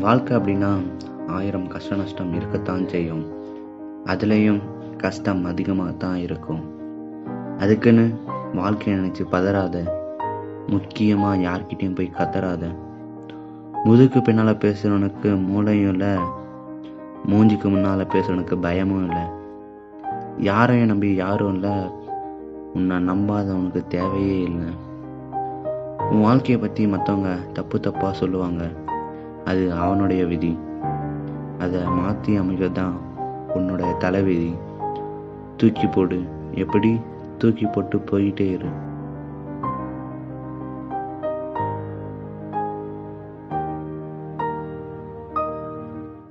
வாழ்க்கை அப்படின்னா ஆயிரம் கஷ்ட நஷ்டம் இருக்கத்தான் செய்யும். அதுலேயும் கஷ்டம் அதிகமாக தான் இருக்கும். அதுக்குன்னு வாழ்க்கையை நினச்சி பதறாத முக்கியமாக யார்கிட்டையும் போய் கதறாத முதுக்கு பின்னால் பேசுகிறவனுக்கு மூளையும் இல்லை மூஞ்சிக்கு முன்னால் பேசுகிறவனுக்கு பயமும் இல்லை. யாரையும் நம்பி யாரும் இல்லை உன்னை நம்பாதவனுக்கு தேவையே இல்லை. உன் வாழ்க்கையை பற்றி மற்றவங்க தப்பு தப்பாக சொல்லுவாங்க. அது அவனுடைய விதி. அதை மாற்றி அமைக்கிறது தான் உன்னோட தலைவிதி. தூக்கி போடு. எப்படி? தூக்கி போட்டு போயிட்டே இரு.